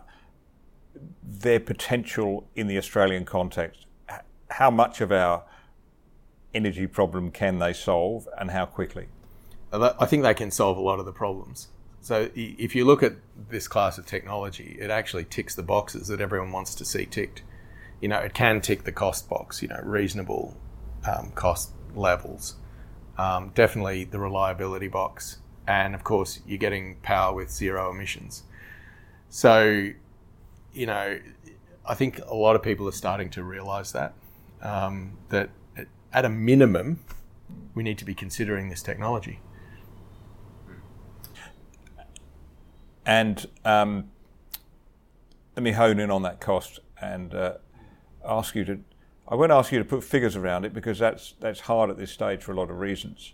their potential in the Australian context? How much of our energy problem can they solve and how quickly? I think they can solve a lot of the problems. So if you look at this class of technology, it actually ticks the boxes that everyone wants to see ticked. You know, it can tick the cost box, you know, reasonable um, cost levels. Um, definitely the reliability box. And of course, you're getting power with zero emissions. So, you know, I think a lot of people are starting to realize that, um, that at a minimum, we need to be considering this technology. And um, let me hone in on that cost and uh, ask you to. I won't ask you to put figures around it because that's that's hard at this stage for a lot of reasons.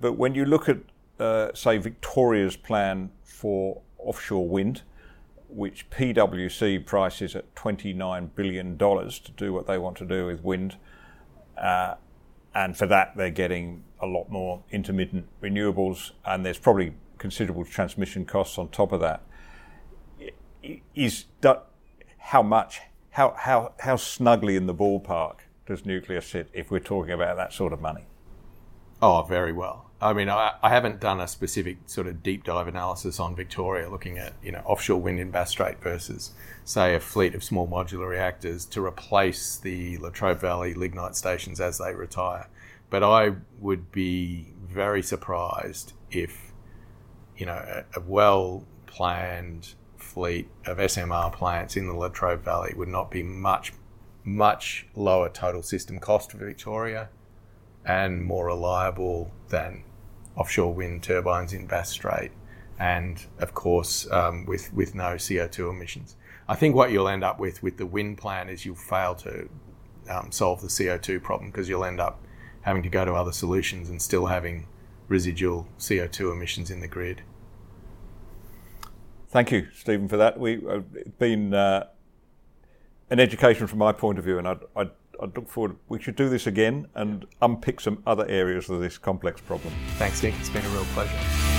But when you look at, uh, say, Victoria's plan for offshore wind, which PwC prices at $29 billion to do what they want to do with wind, uh, and for that, they're getting a lot more intermittent renewables, and there's probably considerable transmission costs on top of that. Is that, how much, how, how, how snugly in the ballpark does nuclear sit if we're talking about that sort of money? Oh, very well. I mean, I, I, haven't done a specific sort of deep dive analysis on Victoria, looking at you know offshore wind in Bass Strait versus, say, a fleet of small modular reactors to replace the Latrobe Valley lignite stations as they retire. But I would be very surprised if, you know, a, a well planned fleet of SMR plants in the Latrobe Valley would not be much, much lower total system cost for Victoria and more reliable than offshore wind turbines in Bass Strait, and of course um, with with no CO2 emissions. I think what you'll end up with with the wind plan is you'll fail to um, solve the CO2 problem because you'll end up having to go to other solutions and still having residual CO2 emissions in the grid. Thank you, Stephen, for that. We have uh, been uh, an education from my point of view, and I'd, I'd I look forward. We should do this again and unpick some other areas of this complex problem. Thanks, Nick. It's been a real pleasure.